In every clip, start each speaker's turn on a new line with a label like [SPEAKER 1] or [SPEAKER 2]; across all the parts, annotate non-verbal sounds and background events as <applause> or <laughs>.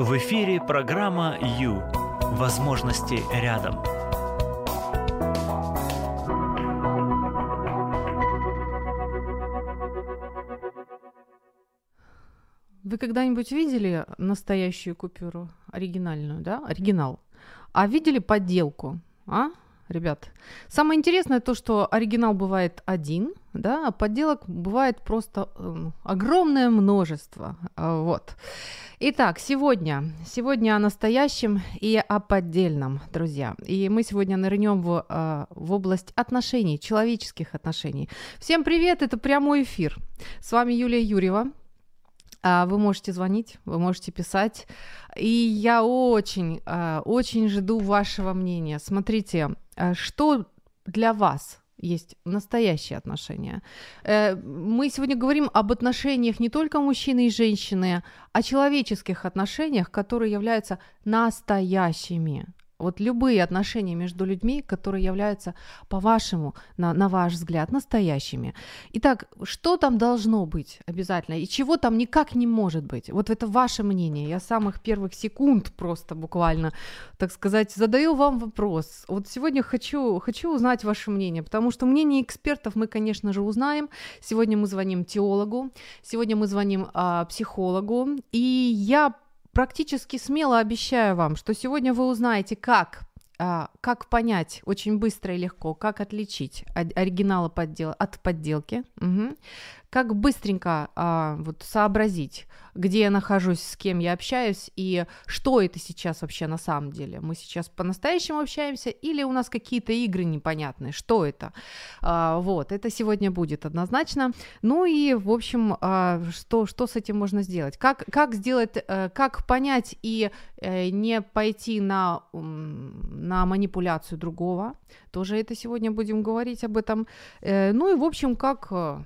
[SPEAKER 1] В эфире программа «Ю». Возможности рядом.
[SPEAKER 2] Вы когда-нибудь видели настоящую купюру, оригинальную, да, оригинал? А видели подделку, а? Ребят. Самое интересное то, что оригинал бывает один, да, а подделок бывает просто э, огромное множество. А, вот. Итак, сегодня, сегодня о настоящем и о поддельном, друзья. И мы сегодня нырнем в, э, в область отношений, человеческих отношений. Всем привет, это прямой эфир. С вами Юлия Юрьева, а, вы можете звонить, вы можете писать. И я очень, а, очень жду вашего мнения. Смотрите, а, что для вас есть настоящие отношения. Э, мы сегодня говорим об отношениях не только мужчины и женщины, а человеческих отношениях, которые являются настоящими вот любые отношения между людьми, которые являются, по-вашему, на, на ваш взгляд, настоящими. Итак, что там должно быть обязательно и чего там никак не может быть? Вот это ваше мнение. Я с самых первых секунд просто буквально, так сказать, задаю вам вопрос. Вот сегодня хочу, хочу узнать ваше мнение, потому что мнение экспертов мы, конечно же, узнаем. Сегодня мы звоним теологу, сегодня мы звоним а, психологу, и я практически смело обещаю вам, что сегодня вы узнаете, как а, как понять очень быстро и легко, как отличить оригинала поддел... от подделки, угу как быстренько а, вот сообразить, где я нахожусь, с кем я общаюсь и что это сейчас вообще на самом деле. Мы сейчас по-настоящему общаемся или у нас какие-то игры непонятные, что это. А, вот, это сегодня будет однозначно. Ну и, в общем, а, что, что с этим можно сделать? Как, как сделать, а, как понять и а, не пойти на, на манипуляцию другого, тоже это сегодня будем говорить об этом. А, ну и, в общем, как э,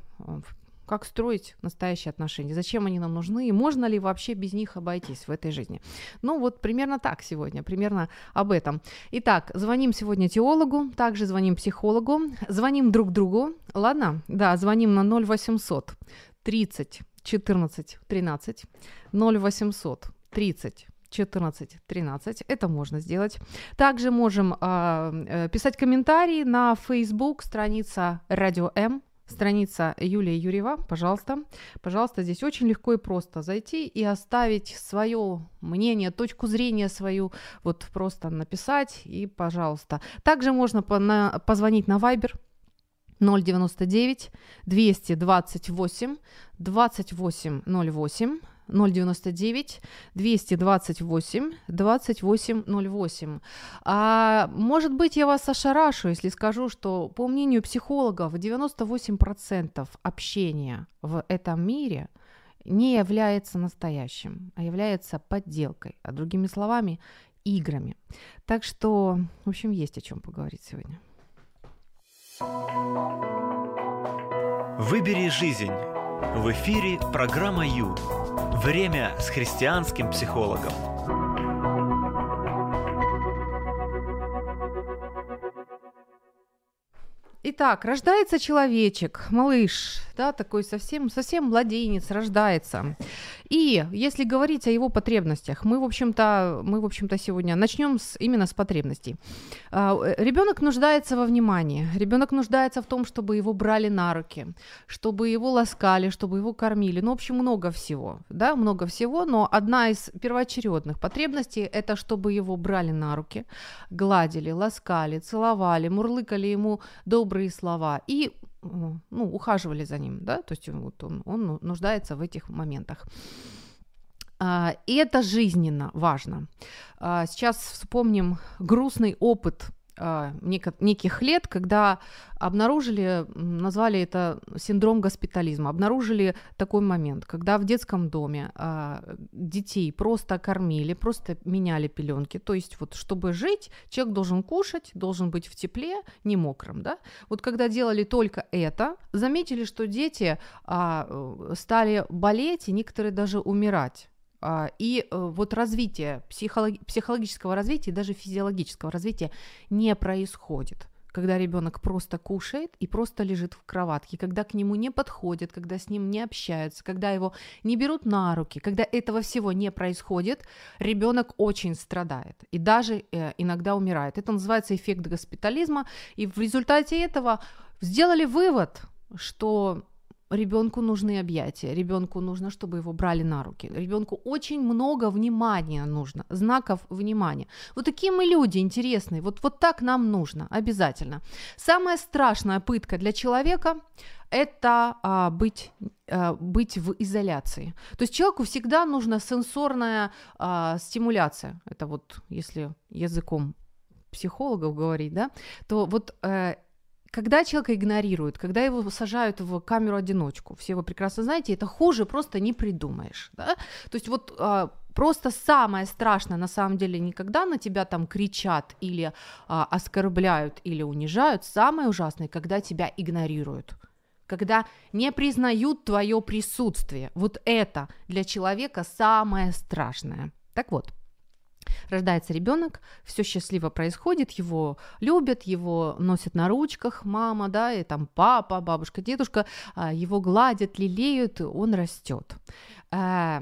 [SPEAKER 2] как строить настоящие отношения, зачем они нам нужны и можно ли вообще без них обойтись в этой жизни. Ну вот примерно так сегодня, примерно об этом. Итак, звоним сегодня теологу, также звоним психологу, звоним друг другу, ладно? Да, звоним на 0800 30 14 13 0800 30 14 13. Это можно сделать. Также можем э, писать комментарии на Facebook, страница Радио М страница Юлия Юрьева, пожалуйста. Пожалуйста, здесь очень легко и просто зайти и оставить свое мнение, точку зрения свою, вот просто написать и, пожалуйста. Также можно по на, позвонить на Viber 099 228 2808 099 228 2808. А, может быть, я вас ошарашу, если скажу, что по мнению психологов 98% общения в этом мире не является настоящим, а является подделкой, а другими словами, играми. Так что, в общем, есть о чем поговорить сегодня.
[SPEAKER 1] Выбери жизнь. В эфире программа Ю. Время с христианским психологом.
[SPEAKER 2] Итак, рождается человечек, малыш, да, такой совсем, совсем младенец рождается. И если говорить о его потребностях, мы, в общем-то, мы, в общем-то, сегодня начнем с, именно с потребностей. А, ребенок нуждается во внимании, ребенок нуждается в том, чтобы его брали на руки, чтобы его ласкали, чтобы его кормили. Ну, в общем, много всего, да, много всего, но одна из первоочередных потребностей – это чтобы его брали на руки, гладили, ласкали, целовали, мурлыкали ему добрые слова и ну, ухаживали за ним, да, то есть вот он, он нуждается в этих моментах. А, и это жизненно важно. А, сейчас вспомним грустный опыт а, неких лет, когда обнаружили, назвали это синдром госпитализма, обнаружили такой момент, когда в детском доме а, детей просто кормили, просто меняли пеленки, то есть вот чтобы жить, человек должен кушать, должен быть в тепле, не мокрым, да. Вот когда делали только это, заметили, что дети а, стали болеть и некоторые даже умирать и э, вот развитие, психолог, психологического развития, даже физиологического развития не происходит когда ребенок просто кушает и просто лежит в кроватке, когда к нему не подходят, когда с ним не общаются, когда его не берут на руки, когда этого всего не происходит, ребенок очень страдает и даже э, иногда умирает. Это называется эффект госпитализма, и в результате этого сделали вывод, что ребенку нужны объятия, ребенку нужно, чтобы его брали на руки, ребенку очень много внимания нужно, знаков внимания. Вот такие мы люди интересные, вот, вот так нам нужно, обязательно. Самая страшная пытка для человека это а, быть, а, быть в изоляции. То есть человеку всегда нужна сенсорная а, стимуляция. Это вот если языком психологов говорить, да, то вот э, когда человека игнорируют, когда его сажают в камеру-одиночку, все вы прекрасно знаете, это хуже просто не придумаешь. Да? То есть вот а, просто самое страшное на самом деле не когда на тебя там кричат или а, оскорбляют или унижают, самое ужасное, когда тебя игнорируют когда не признают твое присутствие. Вот это для человека самое страшное. Так вот, Рождается ребенок, все счастливо происходит, его любят, его носят на ручках, мама, да, и там папа, бабушка, дедушка, а, его гладят, лелеют, он растет. Э,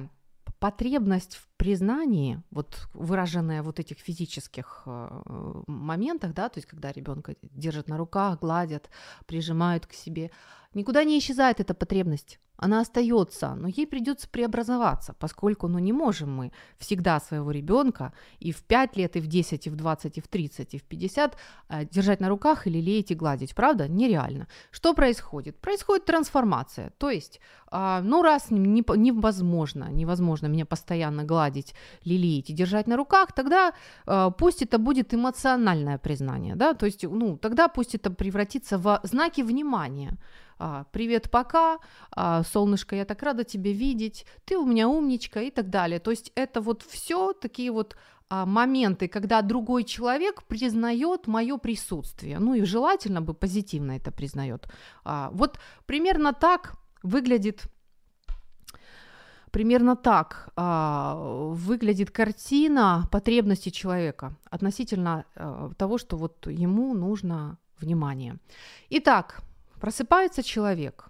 [SPEAKER 2] потребность в признании, вот выраженная вот этих физических э, моментах, да, то есть когда ребенка держат на руках, гладят, прижимают к себе, никуда не исчезает эта потребность она остается, но ей придется преобразоваться, поскольку ну, не можем мы всегда своего ребенка и в 5 лет, и в 10, и в 20, и в 30, и в 50 э, держать на руках или леять и гладить, правда? Нереально. Что происходит? Происходит трансформация, то есть, э, ну раз не, невозможно, невозможно меня постоянно гладить, лелеять и держать на руках, тогда э, пусть это будет эмоциональное признание, да, то есть, ну, тогда пусть это превратится в знаки внимания, а, привет, пока, а, солнышко, я так рада тебя видеть, ты у меня умничка и так далее. То есть это вот все такие вот а, моменты, когда другой человек признает мое присутствие, ну и желательно бы позитивно это признает. А, вот примерно так выглядит Примерно так а, выглядит картина потребности человека относительно а, того, что вот ему нужно внимание. Итак, Просыпается человек,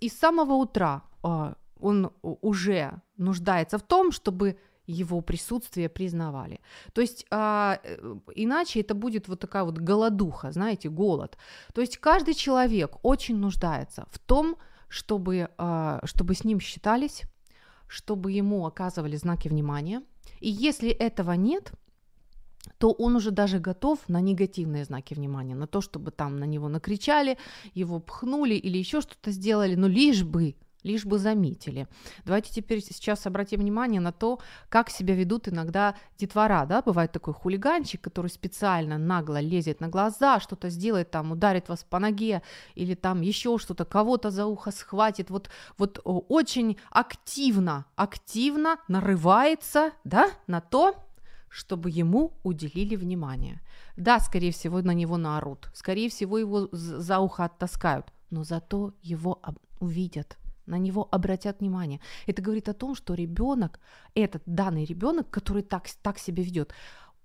[SPEAKER 2] и с самого утра а, он уже нуждается в том, чтобы его присутствие признавали. То есть а, э, иначе это будет вот такая вот голодуха, знаете, голод. То есть каждый человек очень нуждается в том, чтобы, а, чтобы с ним считались, чтобы ему оказывали знаки внимания. И если этого нет, то он уже даже готов на негативные знаки внимания, на то, чтобы там на него накричали, его пхнули или еще что-то сделали, но лишь бы лишь бы заметили. Давайте теперь сейчас обратим внимание на то, как себя ведут иногда детвора, да, бывает такой хулиганчик, который специально нагло лезет на глаза, что-то сделает, там, ударит вас по ноге или там еще что-то, кого-то за ухо схватит, вот, вот очень активно, активно нарывается, да, на то, чтобы ему уделили внимание. Да, скорее всего, на него наорут, скорее всего, его за ухо оттаскают, но зато его увидят, на него обратят внимание. Это говорит о том, что ребенок, этот данный ребенок, который так, так себя ведет,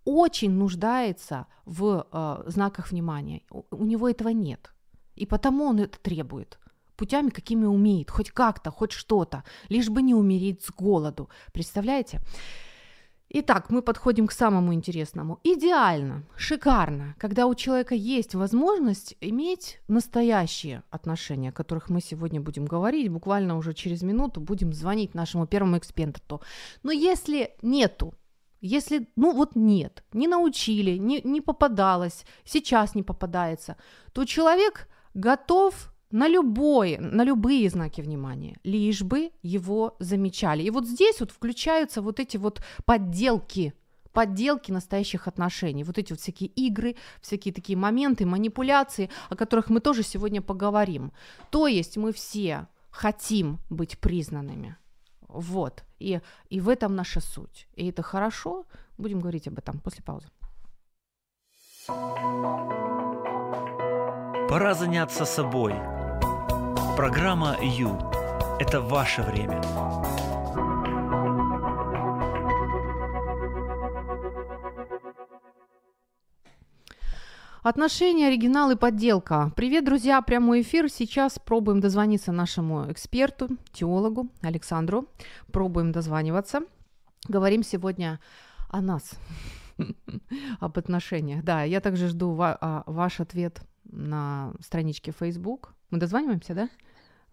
[SPEAKER 2] очень нуждается в э, знаках внимания. У, у него этого нет. И потому он это требует путями, какими умеет, хоть как-то, хоть что-то, лишь бы не умереть с голоду. Представляете? Итак, мы подходим к самому интересному. Идеально, шикарно, когда у человека есть возможность иметь настоящие отношения, о которых мы сегодня будем говорить, буквально уже через минуту будем звонить нашему первому эксперту. Но если нету, если, ну вот нет, не научили, не, не попадалось, сейчас не попадается, то человек готов на любое, на любые знаки внимания, лишь бы его замечали. И вот здесь вот включаются вот эти вот подделки, подделки настоящих отношений, вот эти вот всякие игры, всякие такие моменты, манипуляции, о которых мы тоже сегодня поговорим. То есть мы все хотим быть признанными. Вот. И, и в этом наша суть. И это хорошо. Будем говорить об этом после паузы.
[SPEAKER 1] Пора заняться собой – Программа «Ю» – это ваше время.
[SPEAKER 2] Отношения, оригинал и подделка. Привет, друзья, прямой эфир. Сейчас пробуем дозвониться нашему эксперту, теологу Александру. Пробуем дозваниваться. Говорим сегодня о нас, <laughs> об отношениях. Да, я также жду ва- а, ваш ответ на страничке Facebook. Мы дозваниваемся, да?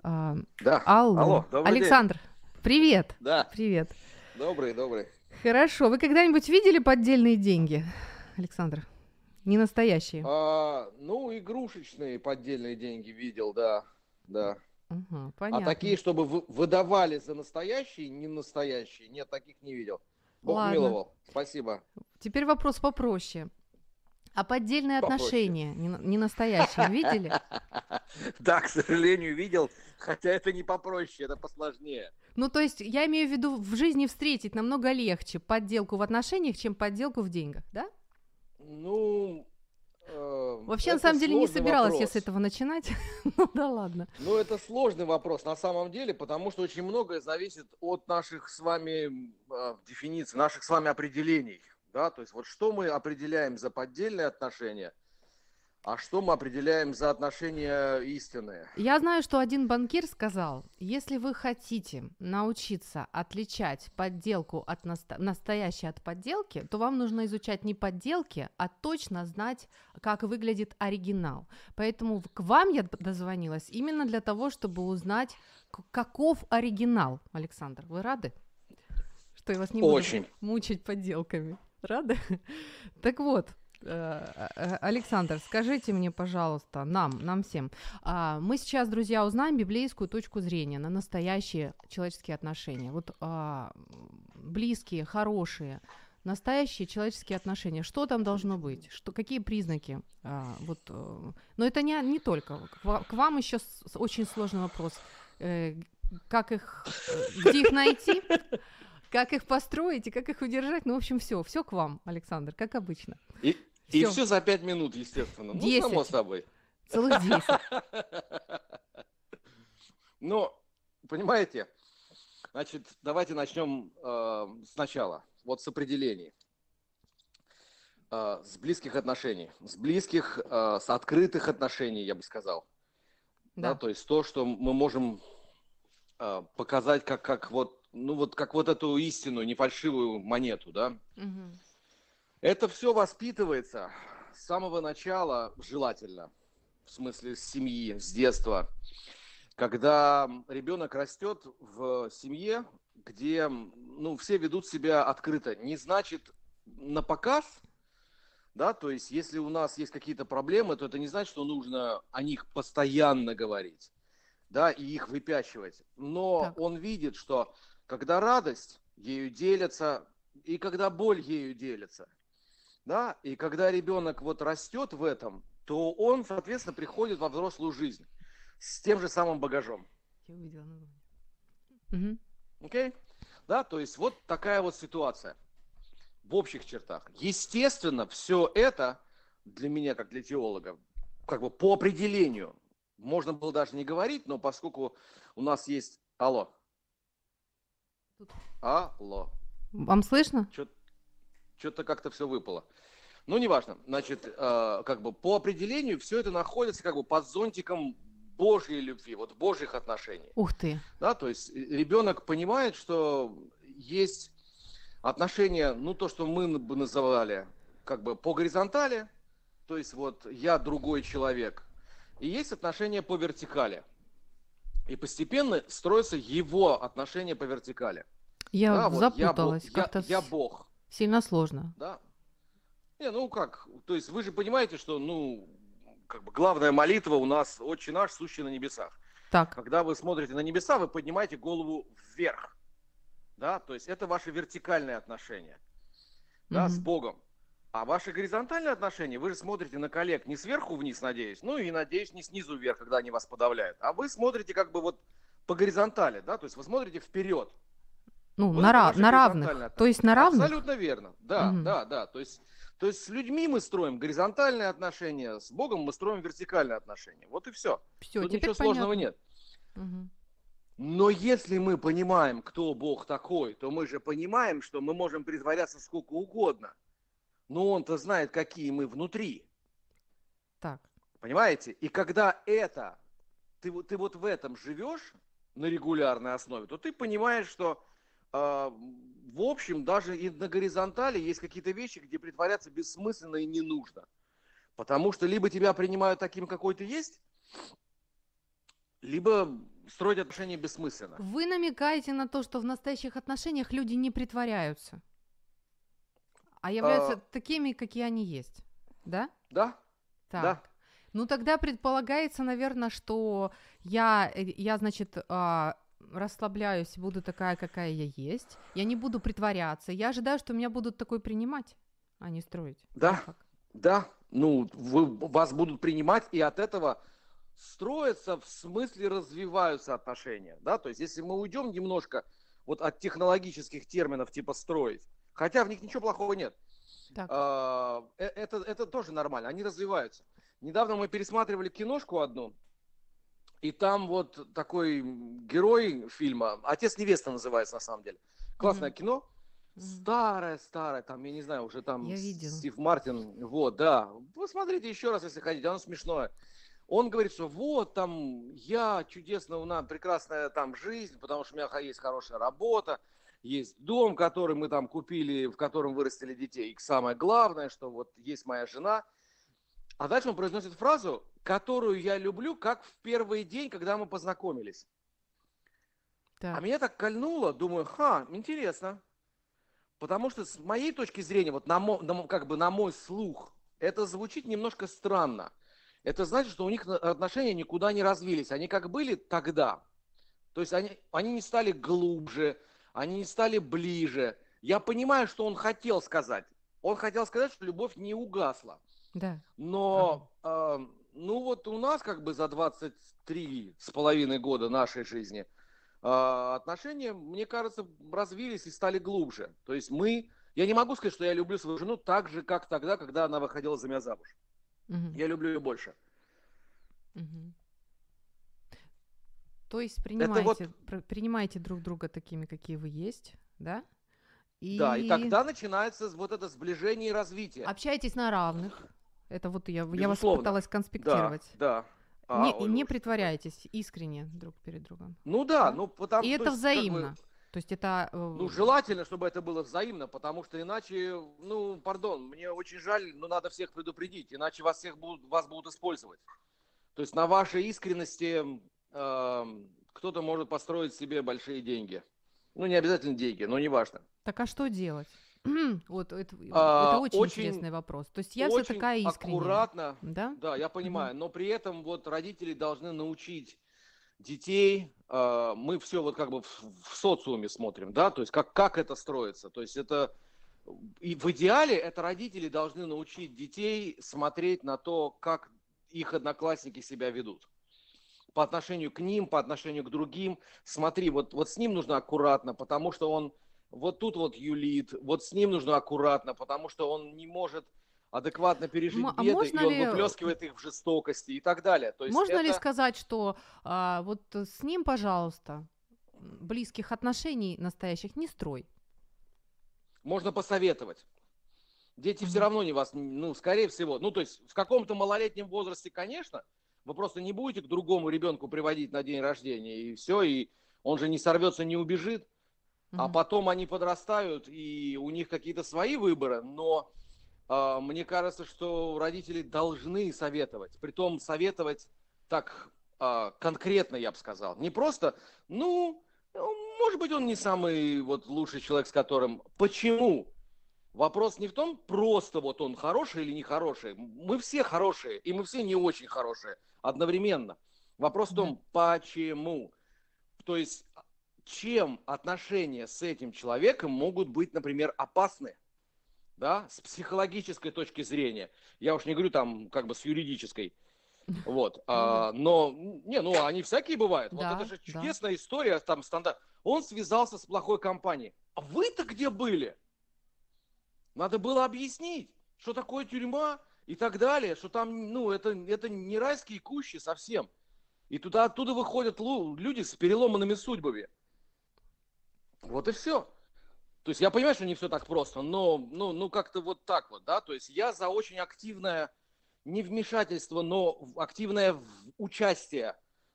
[SPEAKER 3] А, да.
[SPEAKER 2] Алло. Алло Александр, день. привет.
[SPEAKER 3] Да.
[SPEAKER 2] Привет.
[SPEAKER 3] Добрый, добрый.
[SPEAKER 2] Хорошо. Вы когда-нибудь видели поддельные деньги, Александр? Не настоящие.
[SPEAKER 3] А, ну, игрушечные поддельные деньги видел, да, да.
[SPEAKER 2] Угу,
[SPEAKER 3] понятно. А такие, чтобы вы, выдавали за настоящие, не настоящие, нет, таких не видел. Бог Ладно. миловал. Спасибо.
[SPEAKER 2] Теперь вопрос попроще. А поддельные попроще. отношения, не, настоящие, видели? <laughs>
[SPEAKER 3] Да, к сожалению, видел, хотя это не попроще, это посложнее.
[SPEAKER 2] Ну, то есть я имею в виду в жизни встретить намного легче подделку в отношениях, чем подделку в деньгах, да?
[SPEAKER 3] Ну, э,
[SPEAKER 2] Вообще, на самом деле, не собиралась вопрос. я с этого начинать. <laughs> ну да ладно.
[SPEAKER 3] Ну, это сложный вопрос на самом деле, потому что очень многое зависит от наших с вами э, дефиниций, наших с вами определений. Да? То есть вот что мы определяем за поддельные отношения – а что мы определяем за отношения истинные?
[SPEAKER 2] Я знаю, что один банкир сказал, если вы хотите научиться отличать подделку от наста- настоящей от подделки, то вам нужно изучать не подделки, а точно знать, как выглядит оригинал. Поэтому к вам я дозвонилась именно для того, чтобы узнать, каков оригинал. Александр, вы рады? Что я вас не
[SPEAKER 3] Очень.
[SPEAKER 2] буду мучить подделками. Рады? <laughs> Так вот, Э, э, Александр, скажите мне, пожалуйста, нам, нам всем, а, мы сейчас, друзья, узнаем библейскую точку зрения на настоящие человеческие отношения. Вот а, близкие, хорошие, настоящие человеческие отношения. Что там должно быть? Что, какие признаки? А, вот, э, но это не, не только. К вам еще очень сложный вопрос. Как их, где их найти? Как их построить и как их удержать? Ну, в общем, все, все к вам, Александр, как обычно.
[SPEAKER 3] И, все. и все за пять минут, естественно. 10. Ну, само собой.
[SPEAKER 2] Целых десять. <laughs>
[SPEAKER 3] Ну, понимаете, значит, давайте начнем э, сначала, вот с определений. Э, с близких отношений. С близких, э, с открытых отношений, я бы сказал. Да. да то есть то, что мы можем э, показать как, как вот ну вот как вот эту истинную, нефальшивую монету, да. Угу. Это все воспитывается с самого начала желательно, в смысле с семьи, с детства. Когда ребенок растет в семье, где ну, все ведут себя открыто, не значит на показ, да, то есть если у нас есть какие-то проблемы, то это не значит, что нужно о них постоянно говорить, да, и их выпячивать. Но так. он видит, что когда радость, ею делятся, и когда боль ею делится. Да? И когда ребенок вот растет в этом, то он, соответственно, приходит во взрослую жизнь с тем же самым багажом. Я увидела название. Окей? Okay? Да, то есть вот такая вот ситуация в общих чертах. Естественно, все это для меня, как для теолога, как бы по определению, можно было даже не говорить, но поскольку у нас есть... Алло. Тут. Алло.
[SPEAKER 2] Вам слышно?
[SPEAKER 3] Что-то как-то все выпало. Ну, неважно. Значит, э, как бы по определению все это находится как бы под зонтиком Божьей любви, вот Божьих отношений.
[SPEAKER 2] Ух ты.
[SPEAKER 3] Да, то есть ребенок понимает, что есть отношения, ну, то, что мы бы называли как бы по горизонтали, то есть вот я другой человек, и есть отношения по вертикали. И постепенно строятся его отношения по вертикали.
[SPEAKER 2] Я да, вот запуталась.
[SPEAKER 3] Я, как-то я, я Бог.
[SPEAKER 2] Сильно сложно.
[SPEAKER 3] Да. Не, ну как, то есть вы же понимаете, что, ну, как бы главная молитва у нас «Отче наш, сущий на небесах».
[SPEAKER 2] Так.
[SPEAKER 3] Когда вы смотрите на небеса, вы поднимаете голову вверх. Да, то есть это ваши вертикальные отношения. Да, mm с Богом. А ваши горизонтальные отношения, вы же смотрите на коллег не сверху вниз, надеюсь, ну и, надеюсь, не снизу вверх, когда они вас подавляют, а вы смотрите как бы вот по горизонтали, да, то есть вы смотрите вперед.
[SPEAKER 2] Ну, вот на, на равных. То есть на равных?
[SPEAKER 3] Абсолютно верно, да, угу. да, да. То есть, то есть с людьми мы строим горизонтальные отношения, с Богом мы строим вертикальные отношения. Вот и все.
[SPEAKER 2] все
[SPEAKER 3] Тут ничего понятно. сложного нет. Угу. Но если мы понимаем, кто Бог такой, то мы же понимаем, что мы можем притворяться сколько угодно – но он-то знает, какие мы внутри.
[SPEAKER 2] Так.
[SPEAKER 3] Понимаете? И когда это, ты, ты вот в этом живешь на регулярной основе, то ты понимаешь, что э, в общем даже и на горизонтали есть какие-то вещи, где притворяться бессмысленно и не нужно. Потому что либо тебя принимают таким, какой ты есть, либо строить отношения бессмысленно.
[SPEAKER 2] Вы намекаете на то, что в настоящих отношениях люди не притворяются, а являются а... такими, какие они есть, да?
[SPEAKER 3] Да.
[SPEAKER 2] Так.
[SPEAKER 3] Да.
[SPEAKER 2] Ну тогда предполагается, наверное, что я, э, я значит, а, расслабляюсь, буду такая, какая я есть. Я не буду притворяться. Я ожидаю, что меня будут такой принимать, а не строить.
[SPEAKER 3] Да, да. Ну, вы, вас будут принимать, и от этого строятся, в смысле развиваются отношения. Да? То есть, если мы уйдем немножко вот от технологических терминов типа строить, хотя в них ничего плохого нет, так. А, э, это, это тоже нормально, они развиваются. Недавно мы пересматривали киношку одну, и там вот такой герой фильма, отец невеста называется на самом деле. Классное mm-hmm. кино. Старое, старое, там, я не знаю, уже там
[SPEAKER 2] я видел.
[SPEAKER 3] Стив Мартин. Вот, да. Посмотрите еще раз, если хотите, оно смешное. Он говорит, что вот там я чудесно, у нас прекрасная там жизнь, потому что у меня есть хорошая работа, есть дом, который мы там купили, в котором вырастили детей. И самое главное, что вот есть моя жена – а дальше он произносит фразу, которую я люблю, как в первый день, когда мы познакомились. Так. А меня так кольнуло, думаю, ха, интересно. Потому что с моей точки зрения, вот на, мо, на, как бы на мой слух, это звучит немножко странно. Это значит, что у них отношения никуда не развились. Они как были тогда. То есть они, они не стали глубже, они стали ближе. Я понимаю, что он хотел сказать. Он хотел сказать, что любовь не угасла.
[SPEAKER 2] Да.
[SPEAKER 3] Но, ага. э, ну вот у нас как бы за 23 с половиной года нашей жизни э, отношения, мне кажется, развились и стали глубже. То есть мы, я не могу сказать, что я люблю свою жену так же, как тогда, когда она выходила за меня замуж. Угу. Я люблю ее больше.
[SPEAKER 2] Угу. То есть принимаете, вот... принимаете друг друга такими, какие вы есть, да?
[SPEAKER 3] И... Да, и тогда начинается вот это сближение и развитие.
[SPEAKER 2] Общайтесь на равных. Это вот я, я вас пыталась конспектировать.
[SPEAKER 3] Да, да.
[SPEAKER 2] А, не, ой, не притворяйтесь искренне друг перед другом.
[SPEAKER 3] Ну да, ну потому
[SPEAKER 2] И это есть, взаимно. Как бы, то есть это...
[SPEAKER 3] Э, ну, желательно, чтобы это было взаимно, потому что иначе, ну, пардон, мне очень жаль, но надо всех предупредить, иначе вас всех будут, вас будут использовать. То есть на вашей искренности кто-то может построить себе большие деньги. Ну, не обязательно деньги, но неважно.
[SPEAKER 2] Так а что делать? <clears throat> Вот это, а, это очень, очень интересный вопрос. То есть я вся такая искренняя.
[SPEAKER 3] аккуратно, да? Да, я понимаю. Но при этом вот родители должны научить детей. Э, мы все вот как бы в, в социуме смотрим, да, то есть как, как это строится. То есть это и в идеале это родители должны научить детей смотреть на то, как их одноклассники себя ведут по отношению к ним, по отношению к другим. Смотри, вот, вот с ним нужно аккуратно, потому что он вот тут вот юлит, вот с ним нужно аккуратно, потому что он не может адекватно пережить а беды, и он ли... выплескивает их в жестокости и так далее. То есть
[SPEAKER 2] можно
[SPEAKER 3] это...
[SPEAKER 2] ли сказать, что а, вот с ним, пожалуйста, близких отношений настоящих не строй?
[SPEAKER 3] Можно посоветовать. Дети mm-hmm. все равно не вас, ну, скорее всего, ну, то есть в каком-то малолетнем возрасте, конечно, вы просто не будете к другому ребенку приводить на день рождения, и все, и он же не сорвется, не убежит. А потом они подрастают, и у них какие-то свои выборы, но э, мне кажется, что родители должны советовать, притом советовать так э, конкретно, я бы сказал, не просто, ну, может быть, он не самый вот лучший человек, с которым, почему? Вопрос не в том, просто вот он хороший или нехороший. Мы все хорошие, и мы все не очень хорошие одновременно. Вопрос в том, почему. То есть чем отношения с этим человеком могут быть, например, опасны, да, с психологической точки зрения. Я уж не говорю там как бы с юридической. Вот. <laughs> А, но, не, ну, они всякие бывают. Да, вот это же чудесная да. история, там стандарт. Он связался с плохой компанией. А вы-то где были? Надо было объяснить, что такое тюрьма и так далее, что там, ну, это, это не райские кущи совсем. И туда оттуда выходят люди с переломанными судьбами. Вот и все. То есть я понимаю, что не все так просто, но ну, ну как-то вот так вот, да, то есть я за очень активное не вмешательство, но активное участие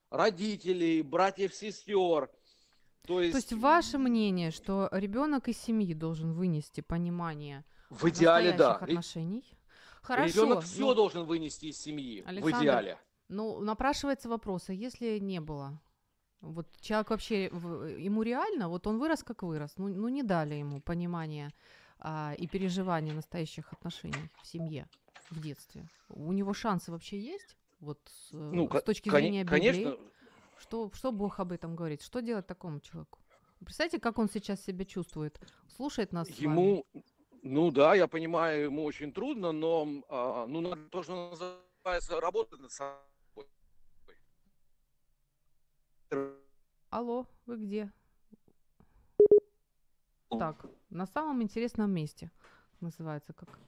[SPEAKER 3] родителей, братьев, сестер.
[SPEAKER 2] То есть, То есть ваше мнение, что ребенок из семьи должен вынести понимание
[SPEAKER 3] в идеале, да.
[SPEAKER 2] отношений?
[SPEAKER 3] Хорошо. Ребенок все ну, должен вынести из семьи, Александр, в идеале.
[SPEAKER 2] Ну, напрашивается вопрос, а если не было? Вот человек вообще, ему реально, вот он вырос как вырос, ну, ну не дали ему понимания а, и переживания настоящих отношений в семье, в детстве. У него шансы вообще есть? Вот с, ну, с точки кон- зрения Библии? Конечно. Что, что Бог об этом говорит? Что делать такому человеку? Представьте, как он сейчас себя чувствует? Слушает нас
[SPEAKER 3] Ему, ну да, я понимаю, ему очень трудно, но а, ну, надо то, что называется, работать над собой.
[SPEAKER 2] Алло, вы где? Так, на самом интересном месте. Называется как,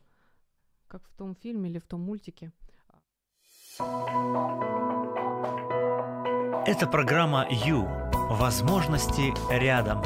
[SPEAKER 2] как в том фильме или в том мультике.
[SPEAKER 1] Это программа «Ю». Возможности рядом.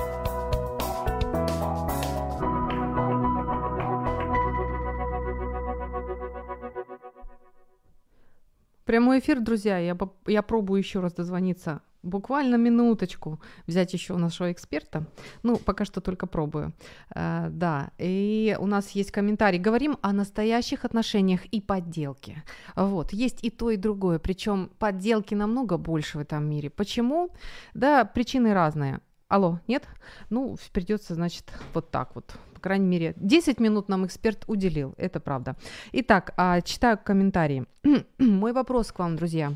[SPEAKER 2] Прямой эфир, друзья. Я, я пробую еще раз дозвониться буквально минуточку взять еще нашего эксперта. Ну, пока что только пробую. Uh, да, и у нас есть комментарий. Говорим о настоящих отношениях и подделке. Вот, есть и то, и другое. Причем подделки намного больше в этом мире. Почему? Да, причины разные. Алло, нет? Ну, придется, значит, вот так вот. По крайней мере, 10 минут нам эксперт уделил, это правда. Итак, а, читаю комментарии. <clears throat> Мой вопрос к вам, друзья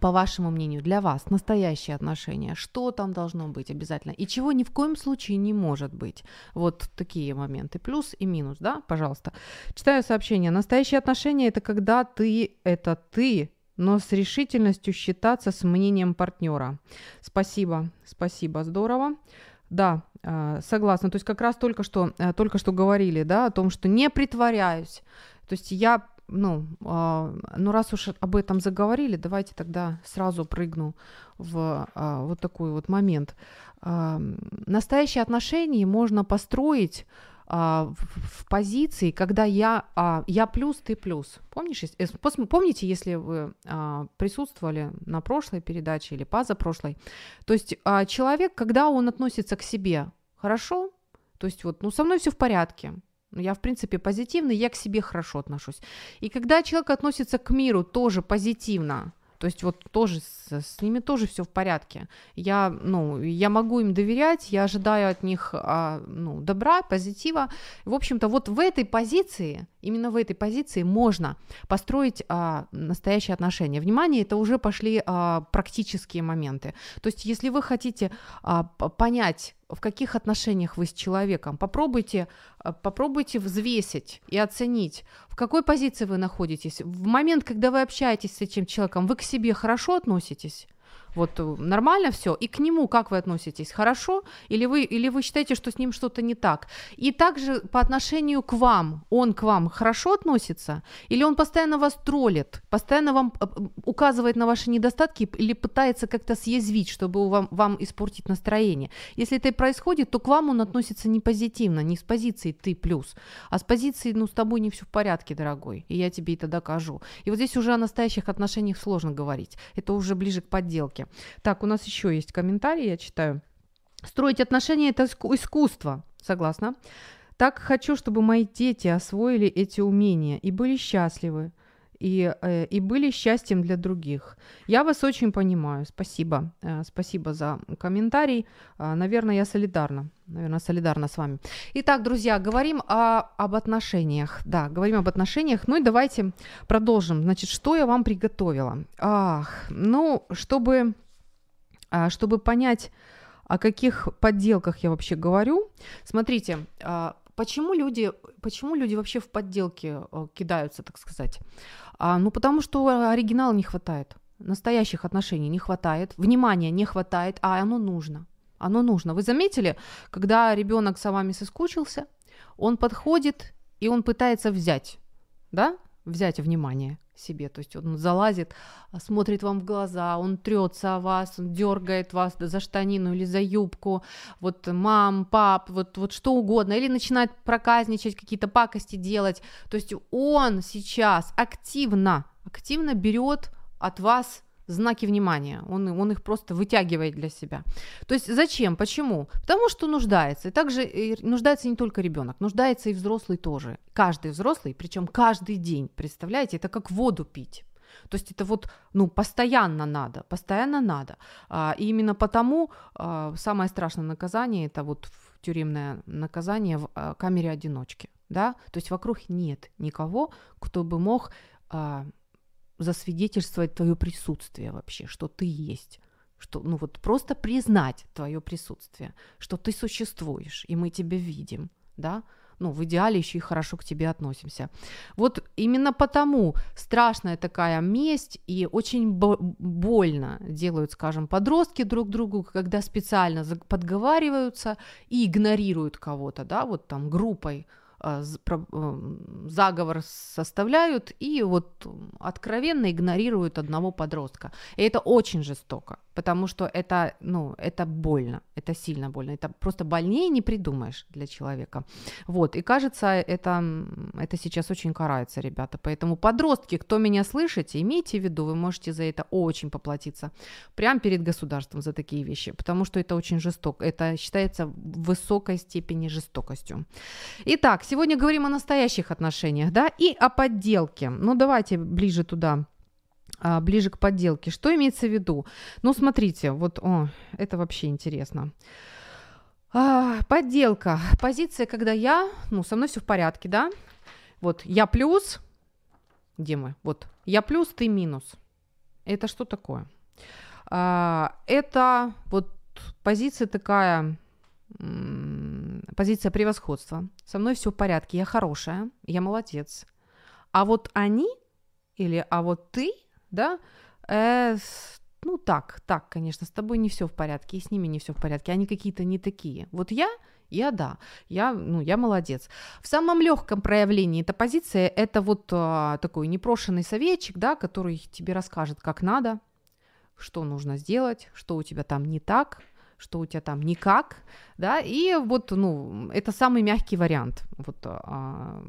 [SPEAKER 2] по вашему мнению, для вас настоящие отношения? Что там должно быть обязательно? И чего ни в коем случае не может быть? Вот такие моменты. Плюс и минус, да? Пожалуйста. Читаю сообщение. Настоящие отношения – это когда ты – это ты, но с решительностью считаться с мнением партнера. Спасибо, спасибо, здорово. Да, а, согласна. То есть как раз только что, э, только что говорили, да, о том, что не притворяюсь. То есть я ну, э, ну раз уж об этом заговорили, давайте тогда сразу прыгну в э, вот такой вот момент. Э, настоящие отношения можно построить в, позиции, когда я, я плюс, ты плюс. Помнишь, помните, если вы присутствовали на прошлой передаче или позапрошлой, то есть человек, когда он относится к себе хорошо, то есть вот, ну, со мной все в порядке, я, в принципе, позитивный, я к себе хорошо отношусь. И когда человек относится к миру тоже позитивно, то есть вот тоже с, с ними тоже все в порядке. Я, ну, я могу им доверять, я ожидаю от них а, ну, добра, позитива. В общем-то, вот в этой позиции, именно в этой позиции можно построить а, настоящие отношения. Внимание, это уже пошли а, практические моменты. То есть, если вы хотите а, понять, в каких отношениях вы с человеком. Попробуйте, э, попробуйте взвесить и оценить, в какой позиции вы находитесь. В момент, когда вы общаетесь с этим человеком, вы к себе хорошо относитесь? Вот э, нормально все, и к нему как вы относитесь? Хорошо? Или вы, или вы считаете, что с ним что-то не так? И также по отношению к вам, он к вам хорошо относится? Или он постоянно вас троллит, постоянно вам э, указывает на ваши недостатки или пытается как-то съязвить, чтобы вам, вам испортить настроение? Если это происходит, то к вам он относится не позитивно, не с позиции ты плюс, а с позиции, ну, с тобой не все в порядке, дорогой, и я тебе это докажу. И вот здесь уже о настоящих отношениях сложно говорить. Это уже ближе к подделке. Так, у нас еще есть комментарий, я читаю. Строить отношения – это искусство. Согласна. Так хочу, чтобы мои дети освоили эти умения и были счастливы, и, э, и были счастьем для других. Я вас очень понимаю. Спасибо. Э, спасибо за комментарий. Э, наверное, я солидарна. Наверное, солидарна с вами. Итак, друзья, говорим о, об отношениях. Да, говорим об отношениях. Ну и давайте продолжим. Значит, что я вам приготовила? Ах, ну, чтобы, чтобы понять, о каких подделках я вообще говорю. Смотрите, почему люди, почему люди вообще в подделки кидаются, так сказать? А, ну, потому что оригинала не хватает. Настоящих отношений не хватает, внимания не хватает, а оно нужно. Оно нужно. Вы заметили, когда ребенок с вами соскучился, он подходит и он пытается взять, да? Взять внимание себе. То есть он залазит, смотрит вам в глаза, он трется о вас, он дергает вас за штанину или за юбку, вот мам, пап, вот, вот что угодно, или начинает проказничать, какие-то пакости делать. То есть он сейчас активно, активно берет от вас знаки внимания, он, он их просто вытягивает для себя. То есть зачем, почему? Потому что нуждается. И также нуждается не только ребенок, нуждается и взрослый тоже. Каждый взрослый, причем каждый день, представляете, это как воду пить. То есть это вот, ну, постоянно надо, постоянно надо. А, и именно потому а, самое страшное наказание это вот тюремное наказание в а, камере одиночки, да. То есть вокруг нет никого, кто бы мог а, засвидетельствовать твое присутствие вообще, что ты есть что, ну вот просто признать твое присутствие, что ты существуешь, и мы тебя видим, да, ну, в идеале еще и хорошо к тебе относимся. Вот именно потому страшная такая месть и очень больно делают, скажем, подростки друг другу, когда специально подговариваются и игнорируют кого-то, да, вот там группой заговор составляют и вот откровенно игнорируют одного подростка. И это очень жестоко потому что это, ну, это больно, это сильно больно, это просто больнее не придумаешь для человека. Вот, и кажется, это, это сейчас очень карается, ребята, поэтому подростки, кто меня слышите, имейте в виду, вы можете за это очень поплатиться, прямо перед государством за такие вещи, потому что это очень жестоко, это считается в высокой степени жестокостью. Итак, сегодня говорим о настоящих отношениях, да, и о подделке. Ну, давайте ближе туда а, ближе к подделке. Что имеется в виду? Ну, смотрите, вот, о, это вообще интересно. А, подделка. Позиция, когда я, ну, со мной все в порядке, да? Вот, я плюс, где мы? Вот, я плюс, ты минус. Это что такое? А, это вот позиция такая, позиция превосходства. Со мной все в порядке, я хорошая, я молодец. А вот они или а вот ты – да, э, ну так, так, конечно, с тобой не все в порядке, и с ними не все в порядке, они какие-то не такие. Вот я, я да, я, ну, я молодец. В самом легком проявлении эта позиция это вот а, такой непрошенный советчик, да, который тебе расскажет, как надо, что нужно сделать, что у тебя там не так, что у тебя там никак, да, и вот, ну, это самый мягкий вариант, вот, а,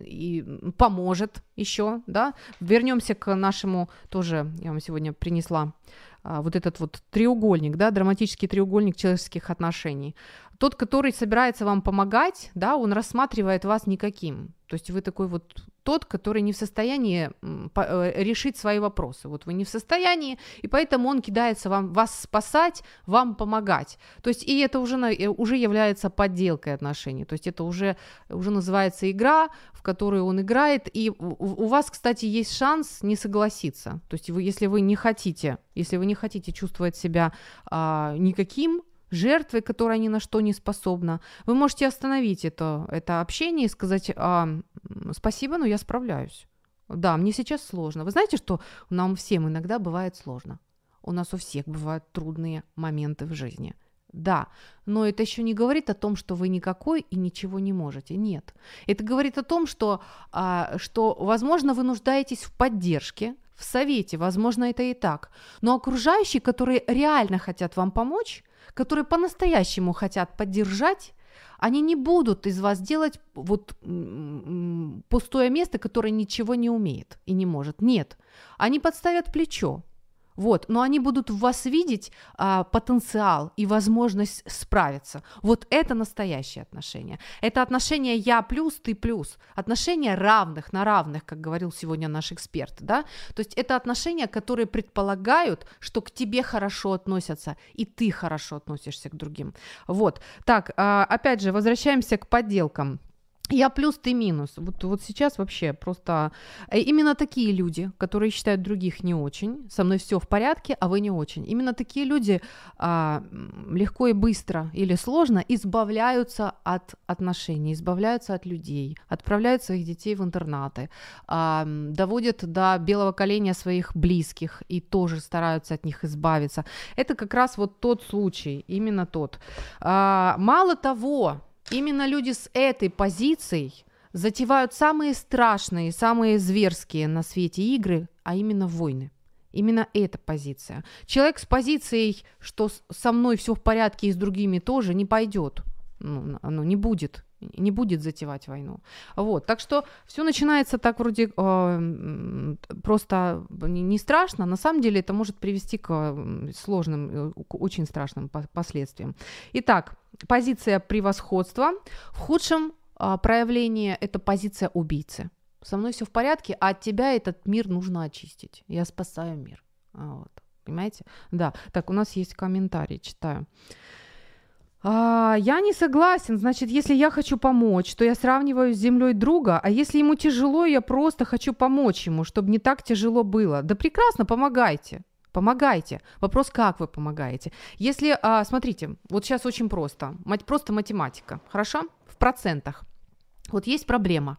[SPEAKER 2] и поможет еще, да. Вернемся к нашему тоже, я вам сегодня принесла а, вот этот вот треугольник, да, драматический треугольник человеческих отношений. Тот, который собирается вам помогать, да, он рассматривает вас никаким. То есть вы такой вот тот, который не в состоянии э, решить свои вопросы. Вот вы не в состоянии, и поэтому он кидается вам, вас спасать, вам помогать. То есть и это уже, э, уже является подделкой отношений. То есть это уже, уже называется игра, в которую он играет, и у вас, кстати, есть шанс не согласиться. То есть вы, если вы не хотите, если вы не хотите чувствовать себя а, никаким, жертвой, которая ни на что не способна. Вы можете остановить это, это общение и сказать а, спасибо, но я справляюсь. Да, мне сейчас сложно. Вы знаете, что нам всем иногда бывает сложно. У нас у всех бывают трудные моменты в жизни. Да, но это еще не говорит о том, что вы никакой и ничего не можете. Нет. Это говорит о том, что, а, что возможно, вы нуждаетесь в поддержке, в совете, возможно, это и так. Но окружающие, которые реально хотят вам помочь, которые по-настоящему хотят поддержать, они не будут из вас делать вот пустое место, которое ничего не умеет и не может. Нет, они подставят плечо, вот, но они будут в вас видеть а, потенциал и возможность справиться. Вот это настоящее отношение. Это отношение я плюс, ты плюс. Отношения равных на равных, как говорил сегодня наш эксперт, да. То есть это отношения, которые предполагают, что к тебе хорошо относятся, и ты хорошо относишься к другим. Вот. Так, а, опять же, возвращаемся к подделкам. Я плюс, ты минус. Вот, вот сейчас вообще просто э, именно такие люди, которые считают других не очень, со мной все в порядке, а вы не очень. Именно такие люди а, легко и быстро или сложно избавляются от отношений, избавляются от людей, отправляют своих детей в интернаты, а, доводят до белого коленя своих близких и тоже стараются от них избавиться. Это как раз вот тот случай, именно тот. А, мало того, Именно люди с этой позицией затевают самые страшные, самые зверские на свете игры, а именно войны. Именно эта позиция. Человек с позицией, что со мной все в порядке и с другими тоже, не пойдет. Ну, ну, не будет не будет затевать войну. Вот, так что все начинается так вроде э, просто не, страшно, на самом деле это может привести к сложным, э, к очень страшным последствиям. Итак, позиция превосходства. В худшем э, проявлении это позиция убийцы. Со мной все в порядке, а от тебя этот мир нужно очистить. Я спасаю мир. Вот, понимаете? Да, так, у нас есть комментарий, читаю. А, я не согласен. Значит, если я хочу помочь, то я сравниваю с землей друга, а если ему тяжело, я просто хочу помочь ему, чтобы не так тяжело было. Да прекрасно, помогайте. Помогайте. Вопрос, как вы помогаете. Если, а, смотрите, вот сейчас очень просто. Мать, просто математика. Хорошо? В процентах. Вот есть проблема,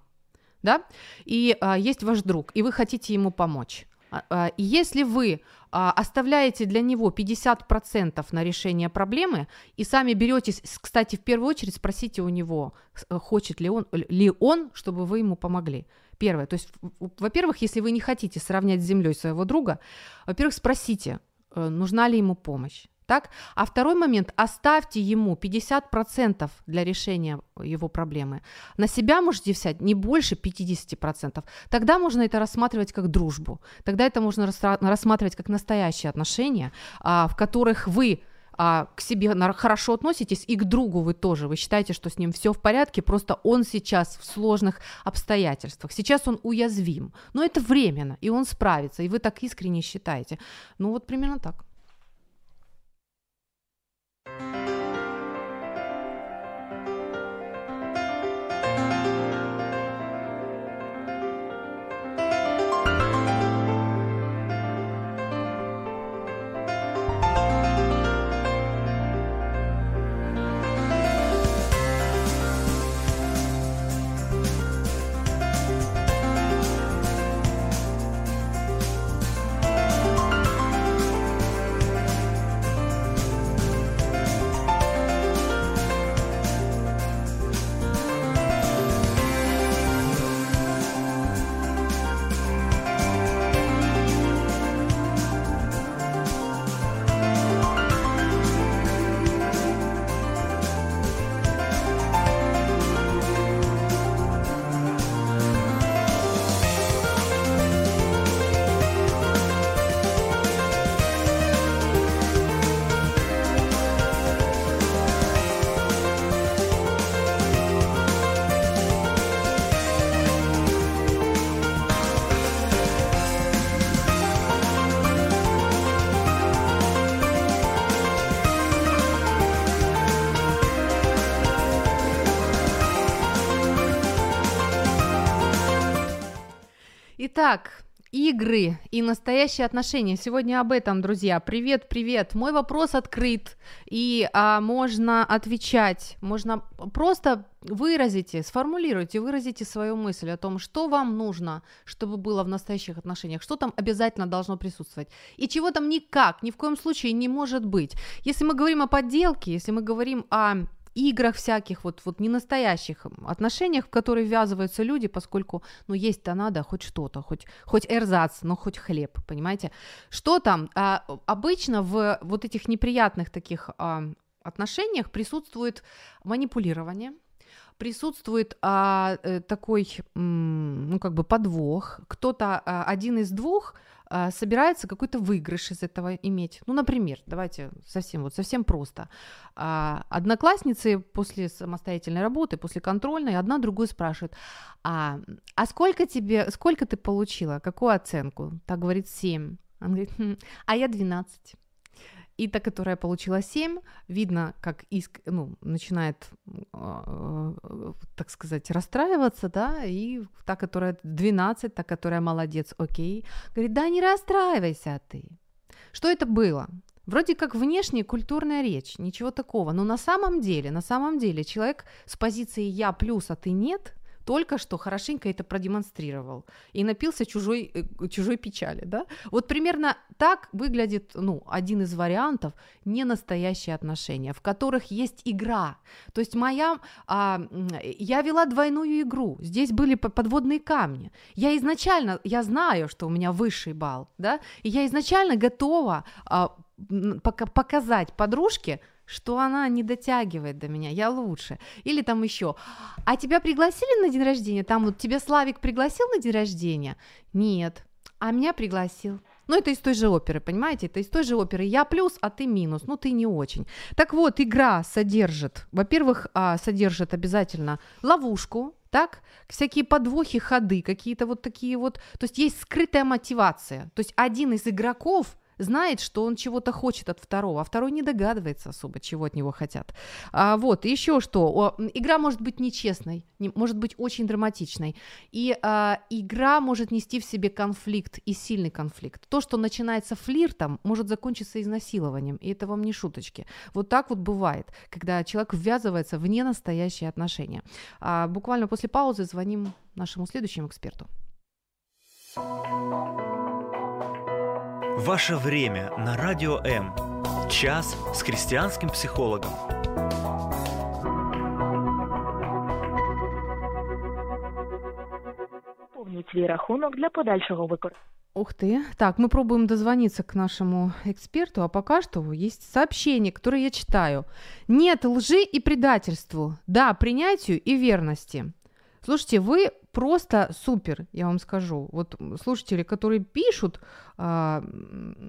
[SPEAKER 2] да, и а, есть ваш друг, и вы хотите ему помочь. А, а, и если вы оставляете для него 50% на решение проблемы и сами беретесь, кстати, в первую очередь спросите у него, э, хочет ли он, ли он, чтобы вы ему помогли. Первое, то есть, во-первых, если вы не хотите сравнять с землей своего друга, во-первых, спросите, э, нужна ли ему помощь. Так? А второй момент, оставьте ему 50% для решения его проблемы. На себя можете взять не больше 50%. Тогда можно это рассматривать как дружбу. Тогда это можно рассматривать как настоящие отношения, а, в которых вы а, к себе хорошо относитесь, и к другу вы тоже. Вы считаете, что с ним все в порядке, просто он сейчас в сложных обстоятельствах. Сейчас он уязвим. Но это временно, и он справится, и вы так искренне считаете. Ну вот примерно так. Итак, игры и настоящие отношения. Сегодня об этом, друзья. Привет, привет. Мой вопрос открыт, и а, можно отвечать, можно просто выразите, сформулируйте, выразите свою мысль о том, что вам нужно, чтобы было в настоящих отношениях, что там обязательно должно присутствовать, и чего там никак, ни в коем случае не может быть. Если мы говорим о подделке, если мы говорим о играх всяких, вот, вот не настоящих отношениях, в которые ввязываются люди, поскольку, ну, есть-то надо хоть что-то, хоть, хоть эрзац, но хоть хлеб, понимаете? Что там? А, обычно в вот этих неприятных таких а, отношениях присутствует манипулирование, присутствует а, э, такой, ну, как бы подвох. Кто-то, а, один из двух а, собирается какой-то выигрыш из этого иметь. Ну, например, давайте совсем вот совсем просто. А, одноклассницы после самостоятельной работы, после контрольной, одна другую спрашивает, а, а сколько тебе, сколько ты получила, какую оценку? Так говорит 7. Она говорит, хм, а я 12. И та, которая получила 7, видно, как иск, ну, начинает, э, так сказать, расстраиваться, да, и та, которая 12, та, которая молодец, окей, говорит, да не расстраивайся ты. Что это было? Вроде как внешняя культурная речь, ничего такого, но на самом деле, на самом деле человек с позиции «я плюс, а ты нет», только что хорошенько это продемонстрировал и напился чужой, э, чужой печали, да? Вот примерно так выглядит, ну, один из вариантов ненастоящие отношения, в которых есть игра. То есть моя, а, я вела двойную игру, здесь были подводные камни. Я изначально, я знаю, что у меня высший балл, да, и я изначально готова а, показать подружке, что она не дотягивает до меня, я лучше. Или там еще, а тебя пригласили на день рождения? Там вот тебя Славик пригласил на день рождения? Нет. А меня пригласил. Ну, это из той же оперы, понимаете? Это из той же оперы. Я плюс, а ты минус. Ну, ты не очень. Так вот, игра содержит, во-первых, а, содержит обязательно ловушку, так, всякие подвохи, ходы, какие-то вот такие вот, то есть есть скрытая мотивация, то есть один из игроков знает, что он чего-то хочет от второго, а второй не догадывается особо, чего от него хотят. А, вот, еще что, о, игра может быть нечестной, не, может быть очень драматичной, и а, игра может нести в себе конфликт, и сильный конфликт. То, что начинается флиртом, может закончиться изнасилованием, и это вам не шуточки. Вот так вот бывает, когда человек ввязывается в ненастоящие отношения. А, буквально после паузы звоним нашему следующему эксперту.
[SPEAKER 1] Ваше время на Радио М. Час с христианским психологом.
[SPEAKER 4] Помніть свій рахунок для подальшого використання.
[SPEAKER 2] Ух ты. Так, мы пробуем дозвониться к нашему эксперту, а пока что есть сообщение, которое я читаю. Нет лжи и предательству, да, принятию и верности. Слушайте, вы просто супер, я вам скажу. Вот слушатели, которые пишут, э,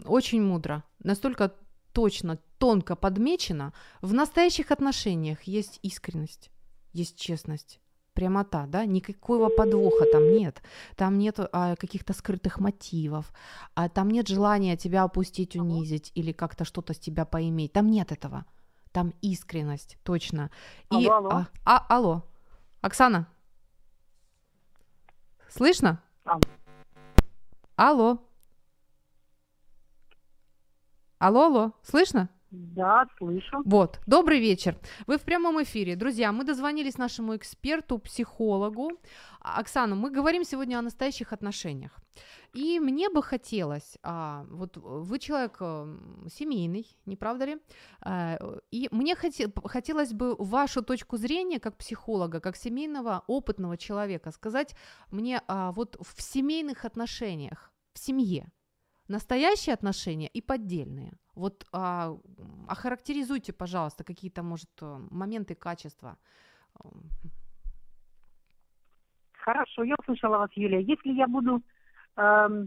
[SPEAKER 2] очень мудро, настолько точно, тонко подмечено. В настоящих отношениях есть искренность, есть честность прямота, да, никакого подвоха там нет, там нет а, каких-то скрытых мотивов, а там нет желания тебя опустить, унизить или как-то что-то с тебя поиметь, там нет этого, там искренность, точно.
[SPEAKER 4] И, алло, алло.
[SPEAKER 2] А, а, алло, Оксана, Слышно?
[SPEAKER 4] А.
[SPEAKER 2] Алло. Алло, алло, слышно?
[SPEAKER 4] Да, слышу.
[SPEAKER 2] Вот, добрый вечер. Вы в прямом эфире. Друзья, мы дозвонились нашему эксперту, психологу. Оксана, мы говорим сегодня о настоящих отношениях. И мне бы хотелось, а, вот вы человек э, семейный, не правда ли? А, и мне хоте, хотелось бы вашу точку зрения как психолога, как семейного опытного человека сказать мне а, вот в семейных отношениях, в семье, настоящие отношения и поддельные. Вот а, охарактеризуйте, пожалуйста, какие-то, может, э, моменты, качества.
[SPEAKER 4] Хорошо, я услышала вас, Юлия. Если я буду э,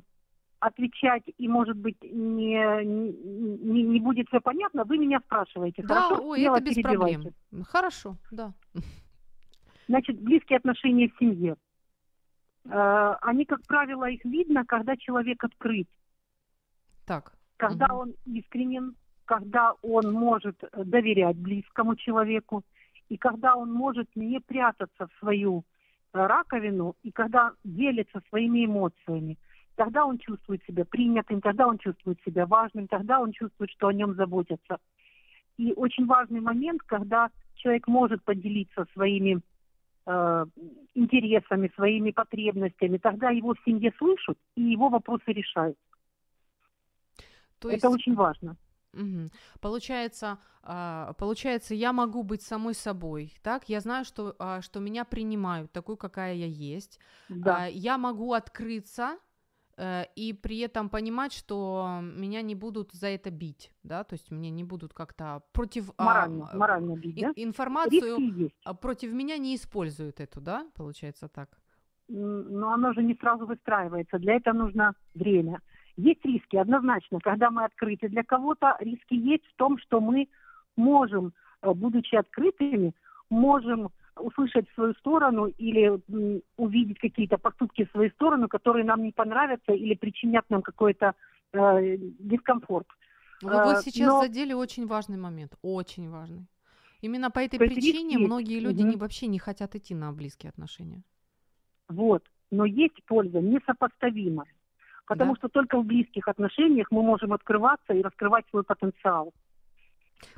[SPEAKER 4] отвечать и, может быть, не, не, не будет все понятно, вы меня спрашиваете.
[SPEAKER 2] Да,
[SPEAKER 4] Хорошо?
[SPEAKER 2] ой, это без проблем. Хорошо, да.
[SPEAKER 4] Значит, близкие отношения в семье. Э, они, как правило, их видно, когда человек открыт.
[SPEAKER 2] Так.
[SPEAKER 4] Когда угу. он искренен, когда он может доверять близкому человеку, и когда он может не прятаться в свою раковину, и когда делится своими эмоциями, тогда он чувствует себя принятым, тогда он чувствует себя важным, тогда он чувствует, что о нем заботятся. И очень важный момент, когда человек может поделиться своими э, интересами, своими потребностями, тогда его в семье слышат и его вопросы решают. То есть... Это очень важно.
[SPEAKER 2] Угу. Получается, а, получается, я могу быть самой собой, так? Я знаю, что, а, что меня принимают такой, какая я есть.
[SPEAKER 4] Да.
[SPEAKER 2] А, я могу открыться э, и при этом понимать, что меня не будут за это бить, да, то есть мне не будут как-то против
[SPEAKER 4] морально, а, морально бить, да?
[SPEAKER 2] информацию против меня не используют эту, да, получается так.
[SPEAKER 4] Но оно же не сразу выстраивается. Для этого нужно время. Есть риски, однозначно, когда мы открыты. Для кого-то риски есть в том, что мы можем, э, будучи открытыми, можем услышать свою сторону или увидеть какие-то поступки в свою сторону, которые нам не понравятся или причинят нам какой-то э, дискомфорт.
[SPEAKER 2] Вы вот э, сейчас Но... задели очень важный момент, очень важный. Именно по этой То причине риски... многие люди угу. не, вообще не хотят идти на близкие отношения.
[SPEAKER 4] Вот, но есть польза несопоставимая. Потому да. что только в близких отношениях мы можем открываться и раскрывать свой потенциал.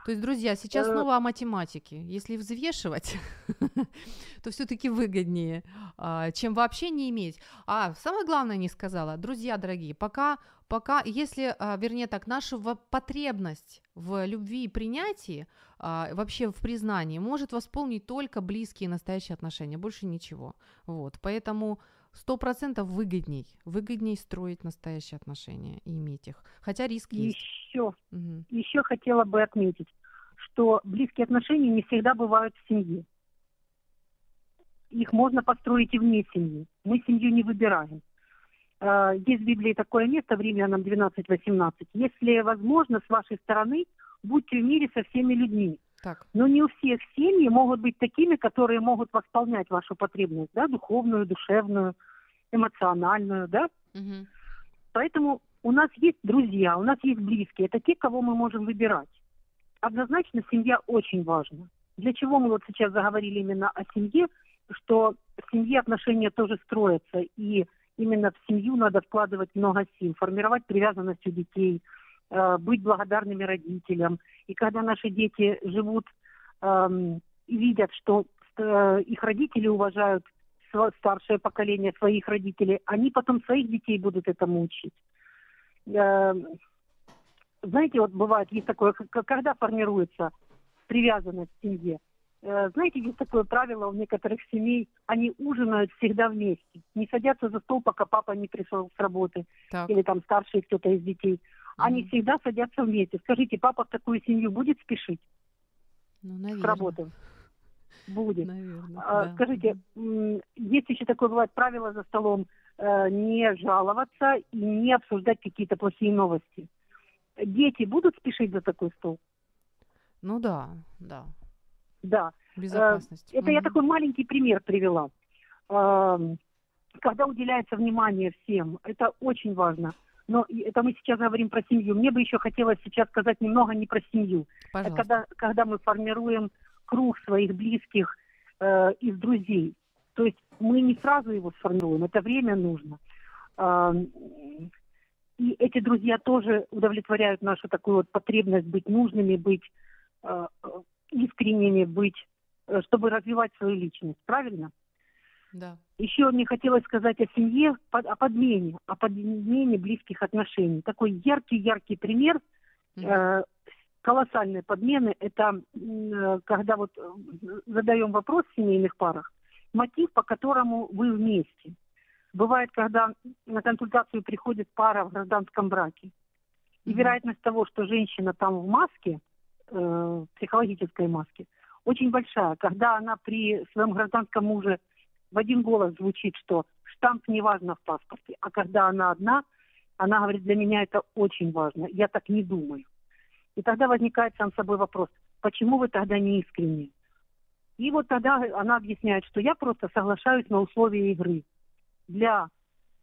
[SPEAKER 2] То есть, друзья, сейчас э, снова о математике. Если взвешивать, <laughs> то все-таки выгоднее, а, чем вообще не иметь. А самое главное не сказала, друзья дорогие, пока, пока, если, а, вернее так, наша потребность в любви и принятии, а, вообще в признании, может восполнить только близкие настоящие отношения, больше ничего. Вот, поэтому сто процентов выгодней, выгодней строить настоящие отношения и иметь их, хотя риск есть.
[SPEAKER 4] Еще, угу. еще хотела бы отметить, что близкие отношения не всегда бывают в семье. Их можно построить и вне семьи. Мы семью не выбираем. А, есть в Библии такое место в Римлянам 12-18. Если возможно, с вашей стороны, будьте в мире со всеми людьми. Так. Но не у всех семьи могут быть такими, которые могут восполнять вашу потребность, да, духовную, душевную, эмоциональную, да. Угу. Поэтому у нас есть друзья, у нас есть близкие, это те, кого мы можем выбирать. Однозначно семья очень важна. Для чего мы вот сейчас заговорили именно о семье, что в семье отношения тоже строятся, и именно в семью надо вкладывать много сил, формировать привязанность у детей, быть благодарными родителям. И когда наши дети живут э, и видят, что э, их родители уважают старшее поколение своих родителей, они потом своих детей будут этому учить. Э, знаете, вот бывает, есть такое, когда формируется привязанность к семье – Э, знаете, есть такое правило у некоторых семей, они ужинают всегда вместе, не садятся за стол, пока папа не пришел с работы, так. или там старший кто-то из детей. Они всегда садятся вместе. Скажите, папа в такую семью будет спешить
[SPEAKER 2] ну, наверное.
[SPEAKER 4] с работы? Будет.
[SPEAKER 2] Наверное, а,
[SPEAKER 4] да. Скажите, есть еще такое бывает правило за столом, э, не жаловаться и не обсуждать какие-то плохие новости. Дети будут спешить за такой стол?
[SPEAKER 2] Ну да, да.
[SPEAKER 4] Да.
[SPEAKER 2] Безопасность.
[SPEAKER 4] Это mm-hmm. я такой маленький пример привела. Когда уделяется внимание всем, это очень важно. Но это мы сейчас говорим про семью. Мне бы еще хотелось сейчас сказать немного не про семью.
[SPEAKER 2] Пожалуйста.
[SPEAKER 4] Когда, когда мы формируем круг своих близких э, из друзей. То есть мы не сразу его сформируем, это время нужно. Э, и эти друзья тоже удовлетворяют нашу такую вот потребность быть нужными, быть э, искренними быть, э, чтобы развивать свою личность, правильно?
[SPEAKER 2] Да.
[SPEAKER 4] Еще мне хотелось сказать о семье, о подмене, о подмене близких отношений. Такой яркий-яркий пример mm-hmm. э, колоссальной подмены – это э, когда вот э, задаем вопрос в семейных парах, мотив, по которому вы вместе. Бывает, когда на консультацию приходит пара в гражданском браке, и mm-hmm. вероятность того, что женщина там в маске – э, психологической маске очень большая. Когда она при своем гражданском муже в один голос звучит, что штамп не важно в паспорте, а когда она одна, она говорит, для меня это очень важно, я так не думаю. И тогда возникает сам собой вопрос, почему вы тогда не искренне? И вот тогда она объясняет, что я просто соглашаюсь на условия игры. Для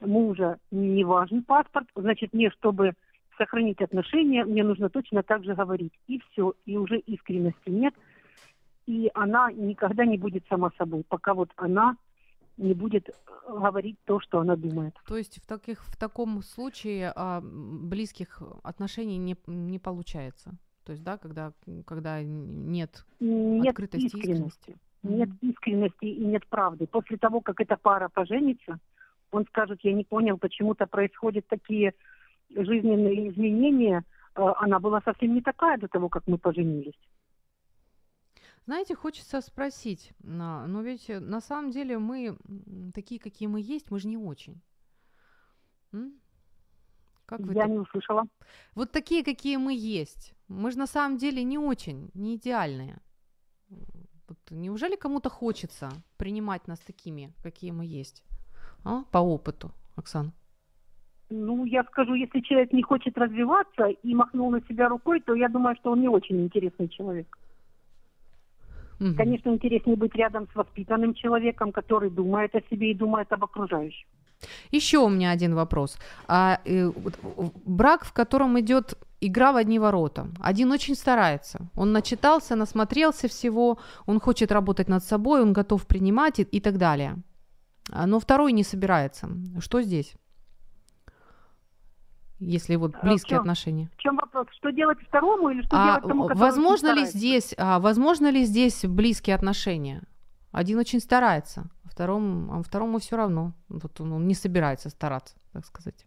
[SPEAKER 4] мужа не важен паспорт, значит, мне, чтобы сохранить отношения, мне нужно точно так же говорить. И все, и уже искренности нет. И она никогда не будет сама собой, пока вот она не будет э, говорить то, что она думает.
[SPEAKER 2] То есть в, таких, в таком случае а, близких отношений не, не получается? То есть, да, когда, когда нет,
[SPEAKER 4] нет открытости искренности. искренности. Нет искренности и нет правды. После того, как эта пара поженится, он скажет, я не понял, почему-то происходят такие жизненные изменения, э, она была совсем не такая до того, как мы поженились.
[SPEAKER 2] Знаете, хочется спросить, но ведь на самом деле мы такие, какие мы есть, мы же не очень.
[SPEAKER 4] Как вы Я так? не услышала.
[SPEAKER 2] Вот такие, какие мы есть. Мы же на самом деле не очень, не идеальные. Вот неужели кому-то хочется принимать нас такими, какие мы есть? А? По опыту, Оксана.
[SPEAKER 4] Ну, я скажу, если человек не хочет развиваться и махнул на себя рукой, то я думаю, что он не очень интересный человек. Угу. Конечно, интереснее быть рядом с воспитанным человеком, который думает о себе и думает об окружающих.
[SPEAKER 2] Еще у меня один вопрос. А, э, брак, в котором идет игра в одни ворота. Один очень старается. Он начитался, насмотрелся всего, он хочет работать над собой, он готов принимать и, и так далее. А, но второй не собирается. Что здесь? Если вот а близкие
[SPEAKER 4] в
[SPEAKER 2] отношения.
[SPEAKER 4] В чем вопрос? Что делать второму или что а, делать тому, который
[SPEAKER 2] возможно ли здесь, а, возможно ли здесь близкие отношения? Один очень старается, а второму, а второму все равно. Вот он, он не собирается стараться, так сказать.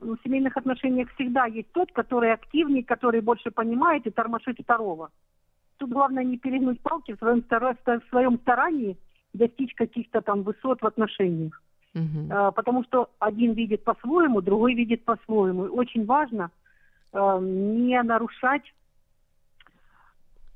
[SPEAKER 4] В семейных отношениях всегда есть тот, который активнее, который больше понимает и тормошит второго. Тут главное не перегнуть палки в своем, в своем старании достичь каких-то там высот в отношениях. Uh-huh. Потому что один видит по-своему, другой видит по-своему. Очень важно э, не нарушать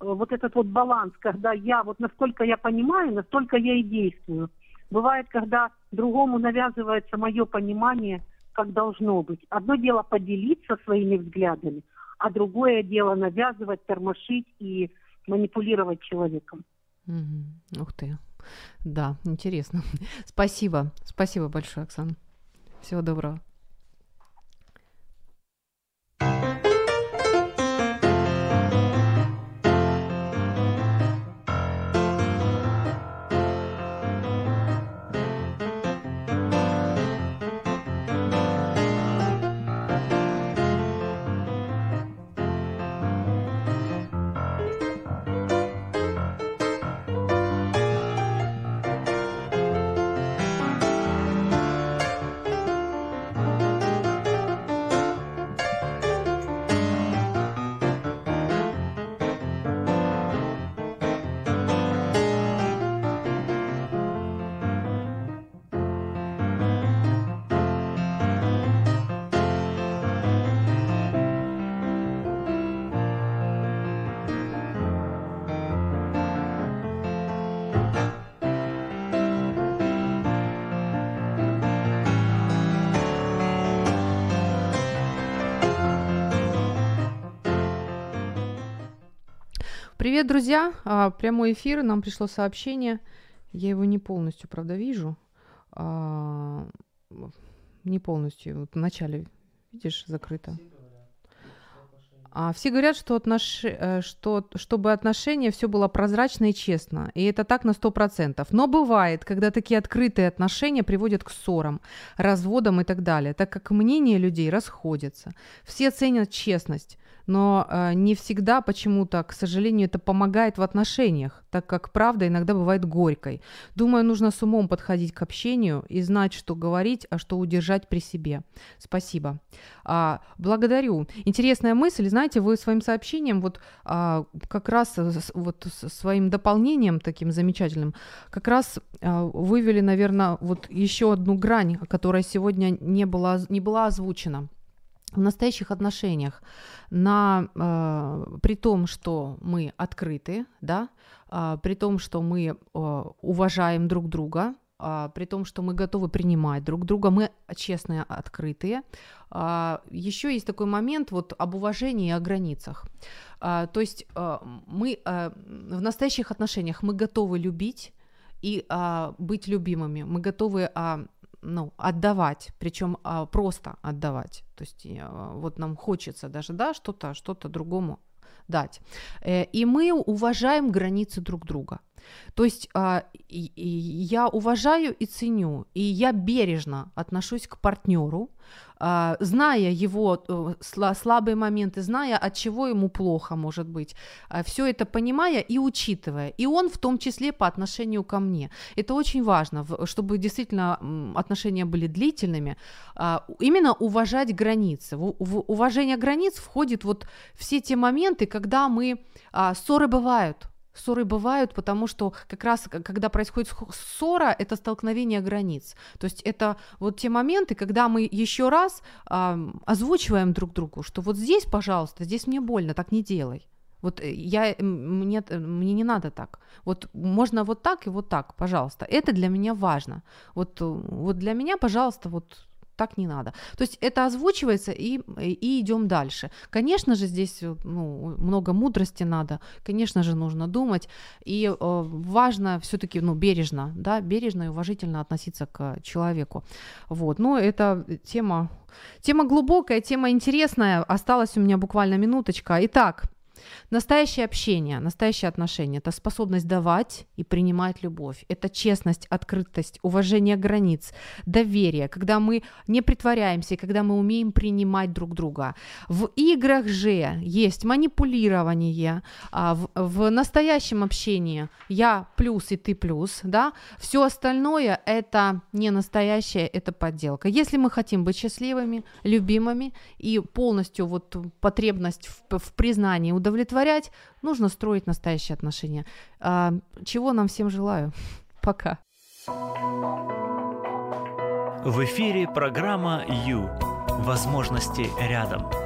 [SPEAKER 4] э, вот этот вот баланс, когда я, вот насколько я понимаю, настолько я и действую. Бывает, когда другому навязывается мое понимание, как должно быть. Одно дело поделиться своими взглядами, а другое дело навязывать, тормошить и манипулировать человеком.
[SPEAKER 2] Угу. Ух ты. Да, интересно. <laughs> Спасибо. Спасибо большое, Оксана. Всего доброго. Привет, друзья! А, прямой эфир, нам пришло сообщение. Я его не полностью, правда, вижу. А, не полностью. Вот в начале, видишь, закрыто. А все говорят, что, отнош... Э, что чтобы отношения все было прозрачно и честно. И это так на 100%. Но бывает, когда такие открытые отношения приводят к ссорам, разводам и так далее, так как мнения людей расходятся. Все ценят честность но э, не всегда почему-то, к сожалению, это помогает в отношениях, так как правда иногда бывает горькой. Думаю, нужно с умом подходить к общению и знать, что говорить, а что удержать при себе. Спасибо. А, благодарю. Интересная мысль. Знаете, вы своим сообщением вот а, как раз вот своим дополнением таким замечательным как раз а, вывели, наверное, вот еще одну грань, которая сегодня не была, не была озвучена. В настоящих отношениях, на, э, при том, что мы открыты, да, э, при том, что мы э, уважаем друг друга, э, при том, что мы готовы принимать друг друга, мы честные, открытые. Э, еще есть такой момент вот об уважении и о границах. Э, то есть мы в настоящих отношениях мы готовы любить и быть любимыми, мы готовы ну, отдавать, причем а, просто отдавать. То есть а, вот нам хочется даже, да, что-то, что-то другому дать. Э, и мы уважаем границы друг друга. То есть а, и, и я уважаю и ценю, и я бережно отношусь к партнеру, а, зная его э, слабые моменты, зная, от чего ему плохо может быть, а, все это понимая и учитывая. И он в том числе по отношению ко мне. Это очень важно, чтобы действительно отношения были длительными. А, именно уважать границы. В уважение границ входит вот все те моменты, когда мы... Ссоры бывают, Ссоры бывают, потому что как раз когда происходит ссора, это столкновение границ. То есть это вот те моменты, когда мы еще раз э, озвучиваем друг другу, что вот здесь, пожалуйста, здесь мне больно, так не делай. Вот э, я, мне, мне не надо так. Вот можно вот так и вот так, пожалуйста. Это для меня важно. Вот, э, вот для меня, пожалуйста, вот так не надо. То есть это озвучивается и, и идем дальше. Конечно же, здесь ну, много мудрости надо, конечно же, нужно думать. И э, важно все-таки ну, бережно, да, бережно и уважительно относиться к человеку. Вот. Но это тема, тема глубокая, тема интересная. Осталась у меня буквально минуточка. Итак, Настоящее общение, настоящее отношение – это способность давать и принимать любовь. Это честность, открытость, уважение границ, доверие, когда мы не притворяемся, когда мы умеем принимать друг друга. В играх же есть манипулирование, а в, в настоящем общении я плюс и ты плюс, да, все остальное – это не настоящее, это подделка. Если мы хотим быть счастливыми, любимыми и полностью вот потребность в, в признании удовлетворять, нужно строить настоящие отношения. А, чего нам всем желаю. <laughs> Пока.
[SPEAKER 1] В эфире программа «Ю». Возможности рядом.